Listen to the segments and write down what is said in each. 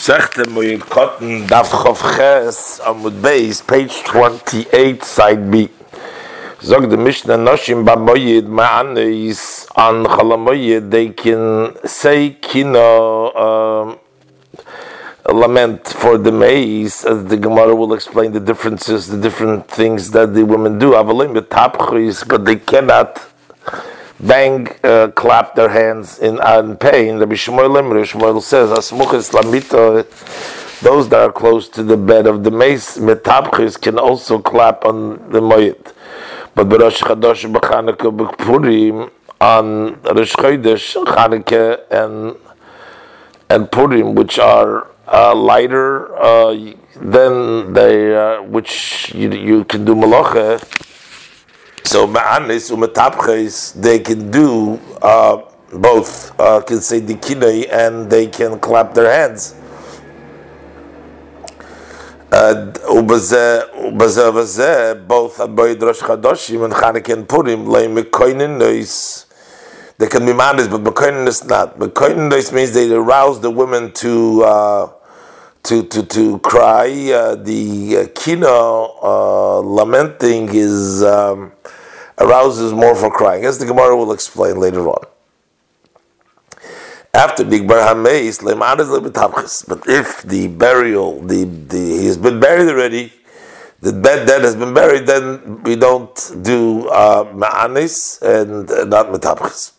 Sechte Moyin Cotton, Daf Chof Ches, Amud Beis, page 28, side B. Zog the Mishnah Noshim Ba Moyid Ma'anis, on Chalamoyid, they can say Kino, um, lament for the maize, as the Gemara will explain the differences, the different things that the women do. Avalim but they cannot bang, uh, clap their hands in, in pain. Rabbi Shmuel Limri, Shmuel says, Asmuchis lamito, those that are close to the bed of the meis, metabchis, can also clap on the moyit. But Rosh Chadosh b'Chanukah b'Purim, on Rosh Chodesh, Chanukah, and, and Purim, which are uh, lighter, uh, then they, uh, which you, you can do malacha, so ma'anis umetapches, they can do uh, both. Uh, can say dikinei and they can clap their hands. Uh, both Aboyd Rosh Chadoshim and Chanukah and Purim lay mekoinin nois. They can be manis, but mekoinin is not. Mekoinin nois means they arouse the women to. Uh, to to to cry. Uh, the uh, kino uh, lamenting is um, arouses more for crying, as the Gemara will explain later on. After Digbar Hameis, but if the burial, the, the he's been buried already, the dead dead has been buried, then we don't do uh, ma'anis and uh, not metapchis.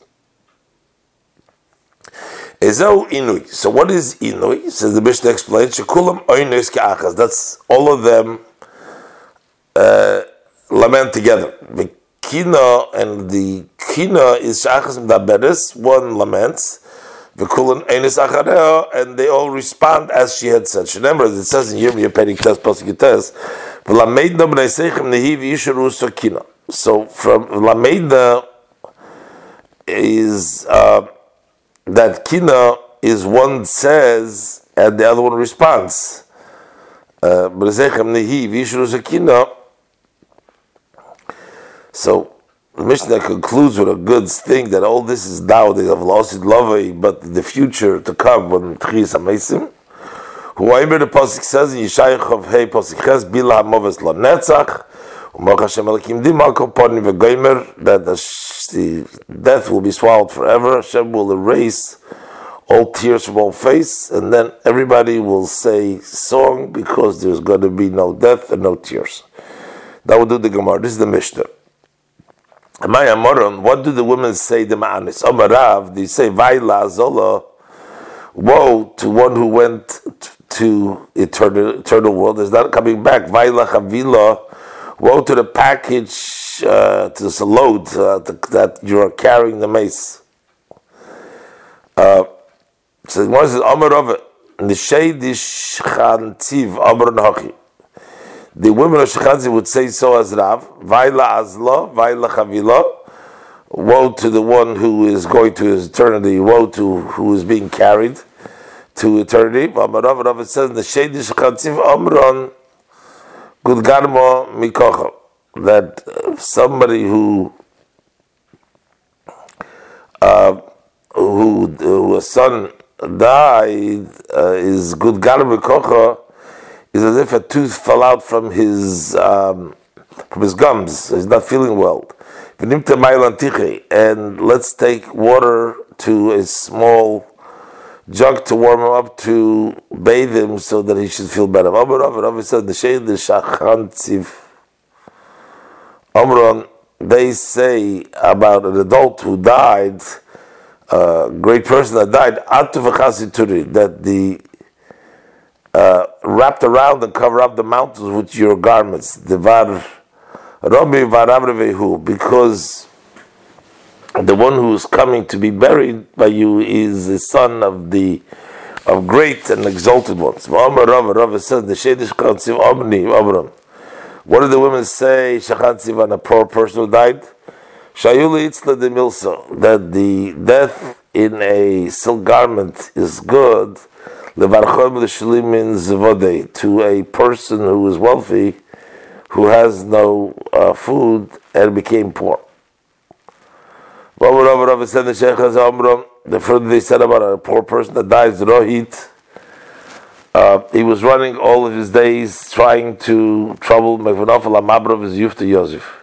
Ezo inui. So what is inui? So the Mishnah explains, Shekulam oinus ke'achas. That's all of them uh, lament together kina and the kina is shachas medaberes. One laments, v'kulan enis achareo, and they all respond as she had said. Remember, it says in Yirmiyah Perik Tes Pasuk Tes, v'lameidna b'nei seichem nehi so kina. So from lameidna is uh, that kina is one says and the other one responds. So the Mishnah concludes with a good thing that all this is now they have lost it lovey, but the future to come when Tchis Amesim. Whoever the Pasuk says in Yishayach of Hey Pasuk Ches Bila Hamoves Lo Netzach Umach Hashem Elikim Dima Koponi V'Goymer that the death will be swallowed forever. Hashem will erase all tears from all face, and then everybody will say song because there's going to be no death and no tears. That will do the Gemara. This is the Mishnah. Maya Moron, what do the women say the Ma'anis? Omarav, they say Vaila Zola, woe to one who went to eternal, eternal world, is not coming back. Vaila Chavila, woe to the package, uh, to the load uh, that you are carrying the meis. Uh, so one says, Omarov, Nishei Dish Chantiv, Omar Nachi the women of Shechanzi would say so as Rav, Vaila Azla, Vaila Chavila, woe to the one who is going to his eternity, woe to who is being carried to eternity. Amarav Rav it says the Shadish Shechanziv Amron Gudgarmo Mikocha, that somebody who uh, who, who a son died uh, is Gudgarmo Mikocha is as if a tooth fell out from his um, from his gums. He's not feeling well. And let's take water to a small jug to warm him up to bathe him so that he should feel better. They say about an adult who died, a great person that died, that the wrapped around and cover up the mountains with your garments. The var because the one who is coming to be buried by you is the son of the of great and exalted ones. Says the What do the women say? Shachansiv a poor person who died. Shayuli itzla de milso that the death in a silk garment is good to a person who is wealthy, who has no uh, food and became poor. The further they said about a poor person that dies, rohit, Uh, he was running all of his days trying to trouble Mevunafal Amabra of his youth to Yosef.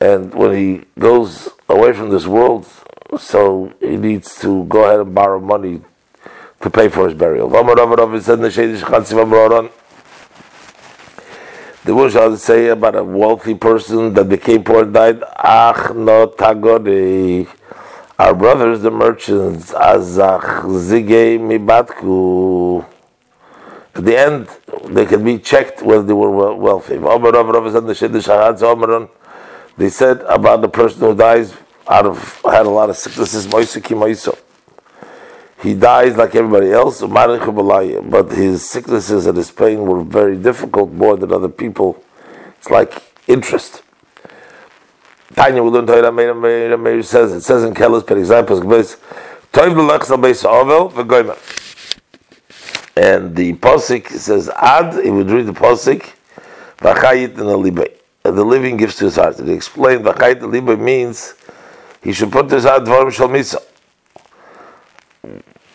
And when he goes away from this world, so he needs to go ahead and borrow money to pay for his burial. The words I would say about a wealthy person that became poor and died, Ach no tagori. Our brothers, the merchants, Azach zige mibatku. At the end, they can be checked whether they were wealthy. They said about the person who dies out of had a lot of sicknesses, he dies like everybody else, but his sicknesses and his pain were very difficult, more than other people. It's like interest. Tanya will learn says it says in Kellis per example, and the posik says ad. He would read the posik, the. Living gives to his heart. And he explained v'chayit in the libay means he should put his heart dvarim shal.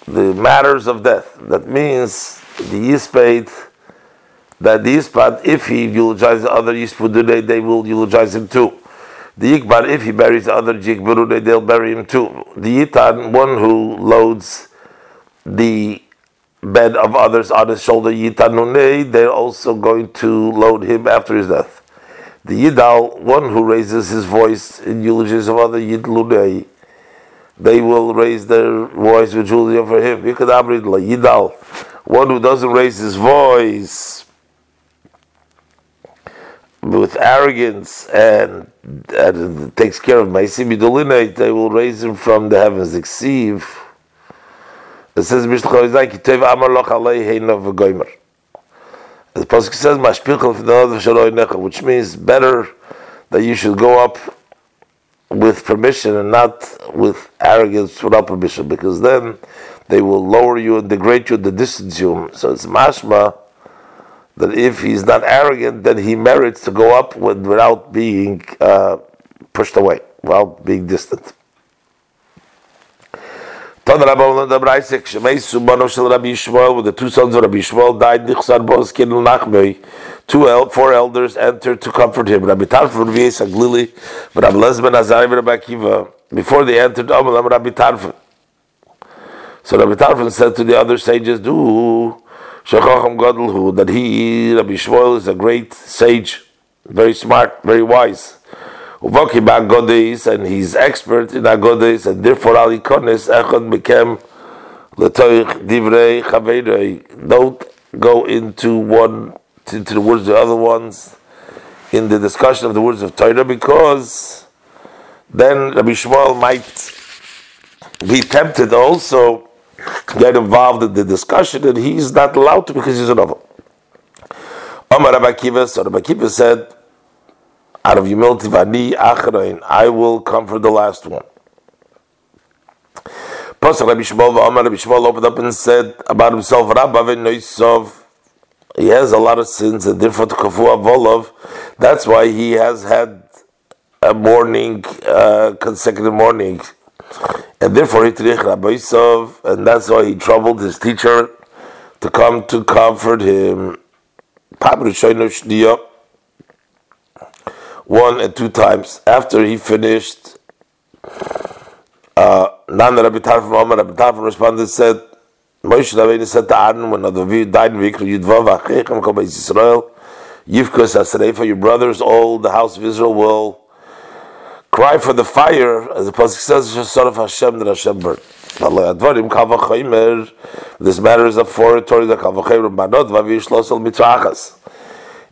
The matters of death. That means the yispeit. That the yispat, if he eulogizes the other yispudune, they will eulogize him too. The yikbar, if he buries the other jikburune, they'll bury him too. The yitan, one who loads the bed of others on his shoulder, yitanune, they're also going to load him after his death. The yidal, one who raises his voice in eulogies of other yidlune, they will raise their voice with Julia for him. Yidal, one who doesn't raise his voice with arrogance and, and takes care of Maisim they will raise him from the heavens. Exceed it says Mishlach Kitev Amar Loch Alei Heina V'Goymer. The pasuk says Mashpichel F'Nadav which means better that you should go up with permission and not with arrogance without permission, because then they will lower you and degrade you and distance you. So it's mashma that if he's not arrogant, then he merits to go up with, without being uh, pushed away, without being distant. Shel Rabbi Yishmael the two sons of Rabbi Yishmael died two el four elders entered to comfort him. Rabbi Tarfa Rabbi Rabbi Azari Rabbi Akiva. Before they entered Amalam Rabbi Tarfa so Rabbi Tarfa said to the other sages do Shechacham Gadol that he Rabbi Yishmael is a great sage very smart very wise. Uvaki Agodis, and he's expert in Agodis, and therefore Ali Kones Echad became Letoich Divrei. Don't go into one into the words of the other ones in the discussion of the words of Torah because then Rabbi Shmuel might be tempted also get involved in the discussion and he's not allowed to because he's a novel. Omar Rabbi Kiva, so Rabbi Kiva said, out of humility, I will come for the last one. Pasuk Rabbi Shmuel v'Amar Rabbi Shmuel opened up and said about himself, Rabba v'noisov, he has a lot of sins, and therefore to kafu avolov, that's why he has had a morning, uh, consecutive morning, and therefore he trich Rabbi Yisov, and that's why he troubled his teacher to come to comfort him. One and two times after he finished. Uh, Nana Rabbi Tarfon Rabbi Tarfon responded said, Moshe Rabbeinu said to Aaron when Adavi died in Vikra Yudvav Achechem Kol Beis Yisrael, Yivkos Asrei for your brothers, all the house of Israel will cry for the fire, as the pasuk says, "Son of Hashem that Hashem burned." This matter is a foretory that Kavachomer Manot Vavish Losel Mitrachas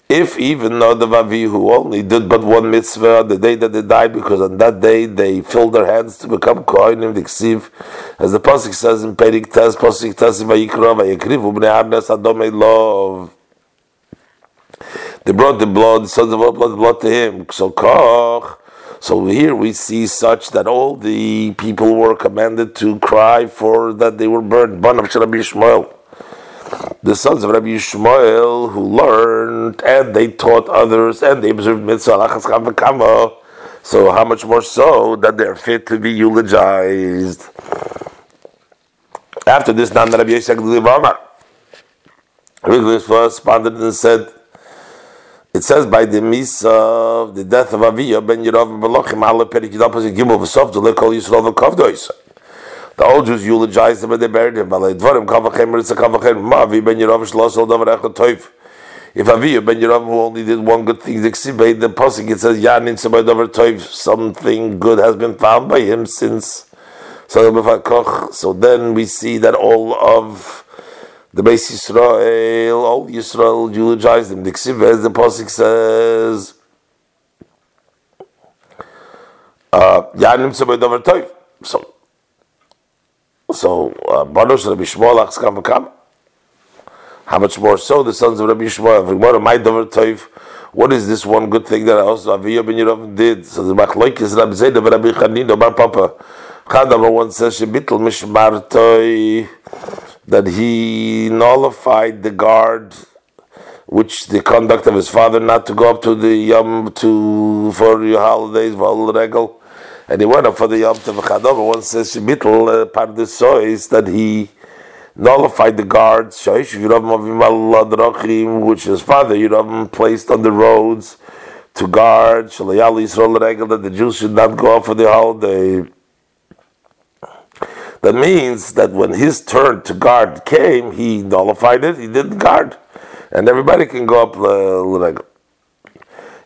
if even Vavi who only did but one mitzvah the day that they died, because on that day they filled their hands to become Kohanim Diksiv, as the Pasuk says in Perik Tes, Pasuk Tes Vayikra Vayikrivu Bnei Arnes Adome Love. They brought the blood, sons of blood, blood to him. So Koch. So here we see such that all the people were commanded to cry for that they were burned. Ban of Rabbi Shmuel the sons of Rabbi Yishmael who learned and they taught others and they observed mitzvah so how much more so that they're fit to be eulogized. After this, Rabbi Yisrael responded and said, it says by the mis of the death of Aviyah ben Yerav Balachim ala perik yidal pasik gimel v'sof to lekol Yisrael. The old Jews eulogized him and they buried him. Ma avi ben Yerav shlosel davar echad toiv. If Aviyah ben Yerav who only did one good thing, the pasuk it says yanin sabay davar toiv. Something good has been found by him since. So then we see that all of the base Yisrael, all Yisrael eulogized him. The Ksiv, as the Pasuk says, uh, Yanim Dover. So, so, uh, Baruch Rabbi Shmuel. How much more so the sons of Rabbi Shmuel? My. What is this one good thing that also Aviyah ben Yerav did? So the Machloik is Rabbi Rabbi Papa. Chad one says, Mishmar that he nullified the guard, which the conduct of his father not to go up to the Yom to for your holidays, for Regal, and he went up for the Yom Tov Chadova. One says Shemitl, uh, the so that he nullified the guards, which his father Yirav placed on the roads to guard that the Jews should not go up for the holiday. That means that when his turn to guard came, he nullified it, he didn't guard. And everybody can go up uh,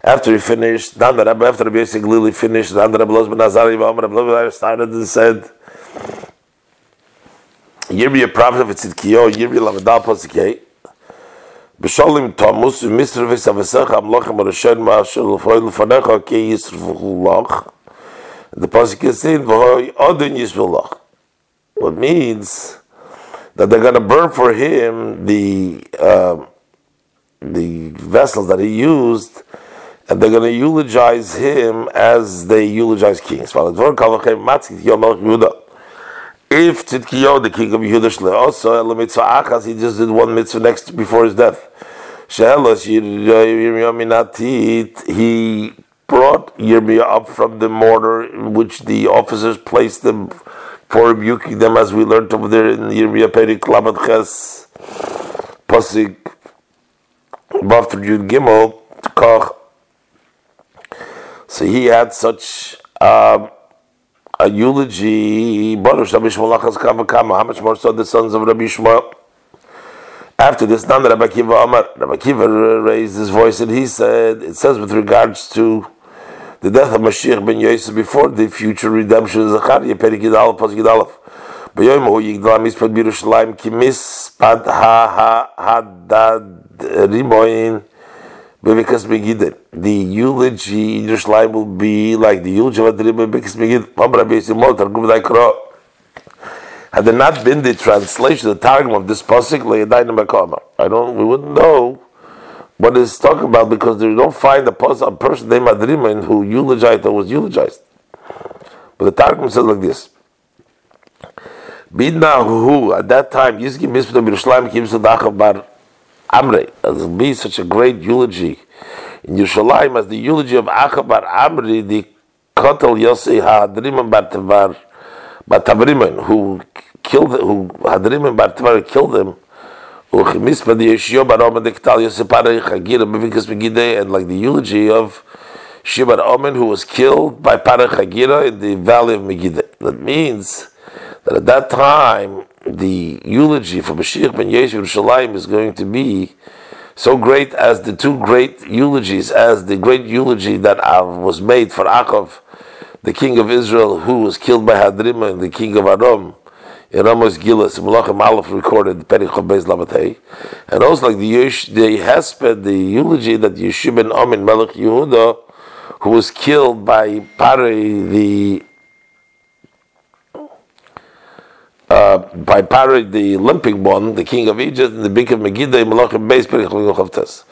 after he finished, after Rabbi Yosef Glili finished, Rabbi Lozman started and said, Yirmi a prophet of Tzidkiyo, Yirmi Lamadal Pasikei, B'sholim Tomus, Mr. Visavesecha, Amlochem Roshen Ma'ashel Foil Fanecha, Ke Yisrfuchu Loch. The Pasik is saying, V'hoi Odin Yisrfuchu what means that they're going to burn for him the uh, the vessels that he used, and they're going to eulogize him as they eulogize kings. If Tzidkiyo, the king of Yehuda, also he just did one mitzvah next before his death. He brought Yirmiyah up from the mortar in which the officers placed him for rebuking them, as we learned over there in Yirmiyah Perik Lamed Ches Pasik Bafter Yud Gimel. So he had such um, a eulogy. Baruch Rabbi Shmuel Kama Kama. How much more so the sons of Rabbi Shmuel? After this, none Rabbi Kiva Amar. Rabbi Kiva raised his voice and he said, it says with regards to the death of Mashiach ben Yosef before the future redemption of Zachariah, Perik Yidal, Pas Yidalef. ביום הוא יגדל המספד בירושלים כמספד הדד רימוין Bebekas Megidin. The eulogy in Yerushalayim will be like the eulogy of Adrim Bebekas Megidin. Pam Rabbi Yisimol, Targum Dai Had there not been the translation, the Targum of this Pasik, Le'edai Nemakama. I don't, we wouldn't know what it's talking about because they don't find a, person, a person named Adriman who eulogized or was eulogized. But the Targum says like this. Bidna hu, at that time, Yizki Mispita Yerushalayim Kim Sadachav Bar Amre. As be such a great eulogy in Yerushalayim as the eulogy of Achav Bar Amri, the Kotel Yosei Hadriman Bar Tavar Bar Tavriman, who killed the who Hadriman Bar Tavar killed him and like the eulogy of Shibar Omen who was killed by Parach Hagira in the valley of Megiddo. That means that at that time the eulogy for Mashiach ben Yeshua Yerushalayim is going to be so great as the two great eulogies, as the great eulogy that um, was made for Achav, the king of Israel, who was killed by Hadrima, and the king of Aram, in Ramos Gilas, Malachim Aleph recorded Perichov Beis Lamatei, and also like the Yesh, the Hesped, the eulogy that Yeshua ben Amin Melech Yehuda, who was killed by Pari, the uh, by Pari, the limping one, the king of Egypt, and the big of Megiddo, Malachim Beis Perichov Chavtes.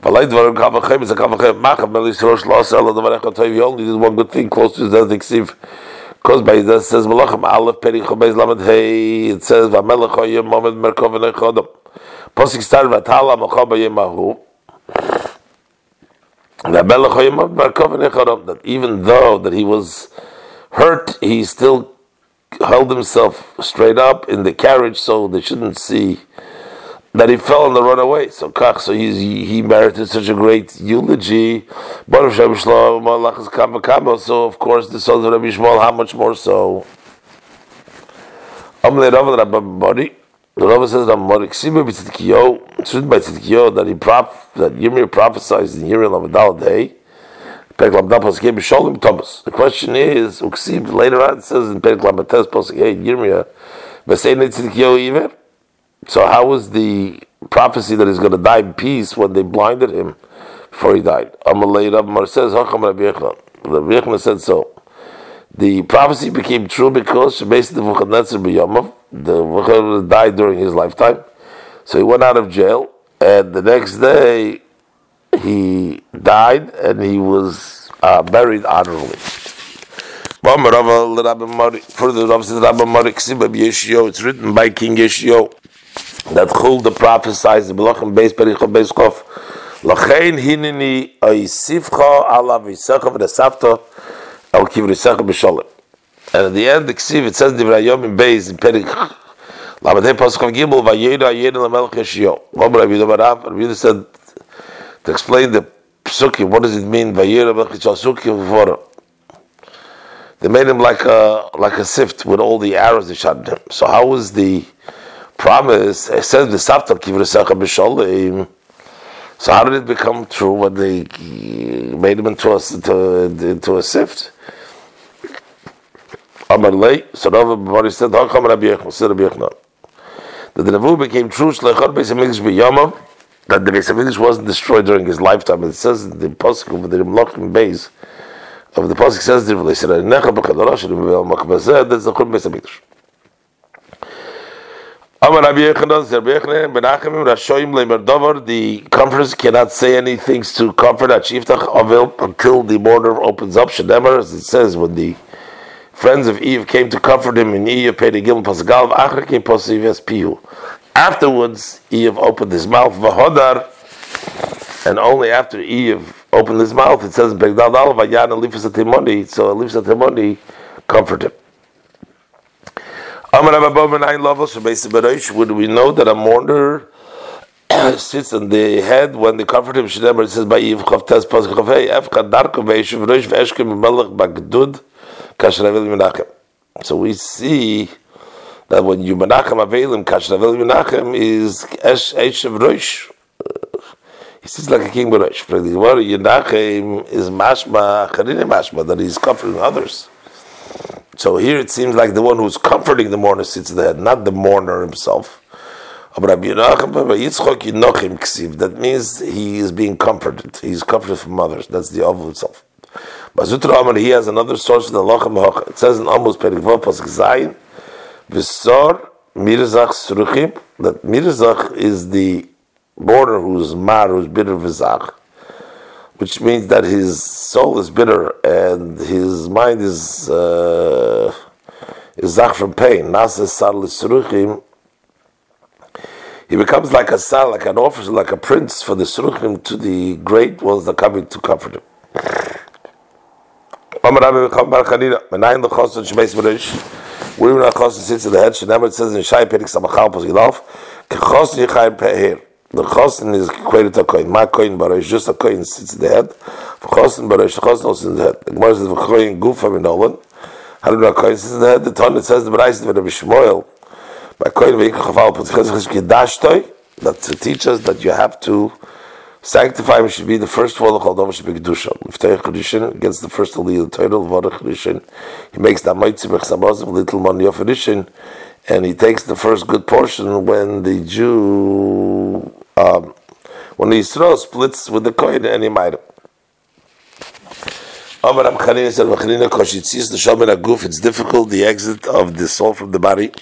Valay Dvarim Kavachem, it's a Kavachem, Macham Melis Rosh Lasel, the Varech HaToiv, he only did one good thing close to his death, Ksiv, because by that says Malachim Aleph Peri Chobez Lamed Hey, it says Vamelech Hoyim Momed Merkov Nechodom. Posik Star Vatala Machob Yemahu. That Melech Hoyim Momed Merkov Nechodom. That even though that he was hurt, he still held himself straight up in the carriage, so they shouldn't see that he fell on the runaway. So kach, so he's, he merited such a great eulogy. So of course the sons of Rabbi Shmuel, how much more so? The Rav says b'tzidkiyo. It's written by tzidkiyo that he prop that Yirmiyah prophesied in Yirmiyah Lavadal day. The question is, Uksib later on says in Perek Lamates Posik Yirmiyah, V'sein tzidkiyo even. So how was the prophecy that he's going to die in peace when they blinded him before he died? Amalei Rav Mori says, Hacham Rabbi Yechon. Rabbi Yechon said so. The prophecy became true because basically Nebuchadnezzar B'Yamav, the Nebuchadnezzar died during his lifetime. So he went out of jail, and the next day he died and he was uh, buried honorably. Further, the Rav says, it's written by King Yeshio that Chul the prophesied the Belachim Beis Perichov Beis Chof Lachein hinini oisivcha alav yisechav v'nesavta El Kivrisecha B'Sholem. And at the end, the Ksiv, it says, Divrei Yom in Beis, in Perik, Lamadei Paschav Gimel, Vayeda Ayeda Lamelech Yeshio. Rabbi Yehuda Barav, Rabbi Yehuda said, to explain the Psukim, what does it mean. They made him like a, like a sift with all the arrows they shot him. So how was the promise, it says, Kivrisecha B'Sholem, so how did it become true when they made him into a, into, into a sift? Amar lei, so Rav said, Hakam Rabbi Yechon, said Rabbi Yechon. That the Nevu became true, Shlechor Beis HaMikdash B'Yamav, that the Beis HaMikdash wasn't destroyed during his lifetime. It says the Pasuk of the Rimlochim Beis, of the Pasuk says, they said, Necha B'Chadarash, Rimvel Makbazeh, that's the Chur Beis HaMikdash. Amar Rabbi Yechanan, Rabbi Yechanan, Benachim, Rashoim, Lemer Dover, the conference cannot say any things to comfort Achiftach Avil until the border opens up. Shademar, as it says, when the friends of Eve came to comfort him in Eve, Pedi Gil Pasgal, Achrikim Posives Pihu. Afterwards, Eve opened his mouth, Vahodar, and only after Eve opened his mouth, it says, Begdal Dal Vayan Elifas Atimoni, so Elifas Atimoni comfort him. Would we know that a mourner sits on the head when they comfort him? Shnemer it says by Yiv Chav Tes Pasuk Chav Hey Efka Darko Rosh V'Eshkem Melech Bagdud Kashravil Menachem. So we see that when you Menachem Avelim Kashravil Menachem is Esh Eshev Rosh. He sits like a king Barosh. For the Gemara, Yenachem is mashma, charine mashma, that he's comforting others. So here it seems like the one who's comforting the mourner sits there, not the mourner himself. That means he is being comforted. He's comforted from others. That's the of itself. Bazutra Amar, he has another source in the Lachem It says in Amos Perikvah Pasuk Zayin, Visor Mirzach Sruchim, that Mirzach is the border who's mar, who's bitter Vizach which means that his soul is bitter and his mind is uh, is zach from pain. Nasa sar He becomes like a sal, like an officer, like a prince for the suruchim to the great ones that are coming to comfort him. Where the chosin sits in the head, Shenemer says in Shai Perik Samachal Pas Kechosin Yichayim Pe'er. The chosin is equated to a coin. My coin barosh, just a coin sits in the head. For chosin barosh, the chosin also in the head. The Gemara says, "V'choin gufa min olan." How do you know coin sits in the head? The it says the Brais of Rabbi Shmuel. By coin v'ikach chafal putchaz kedashtoi. That to teach us that you have to sanctify should be the first of the chaldom should be kedusha. Miftayich kedushin gets the first aliyah the title of Varach kedushin. He makes that mitzvah b'chsabazim little money of kedushin, and he takes the first good portion when the Jew um, when the Yisrael splits with the coin and he might. It's difficult the exit of the soul from the body.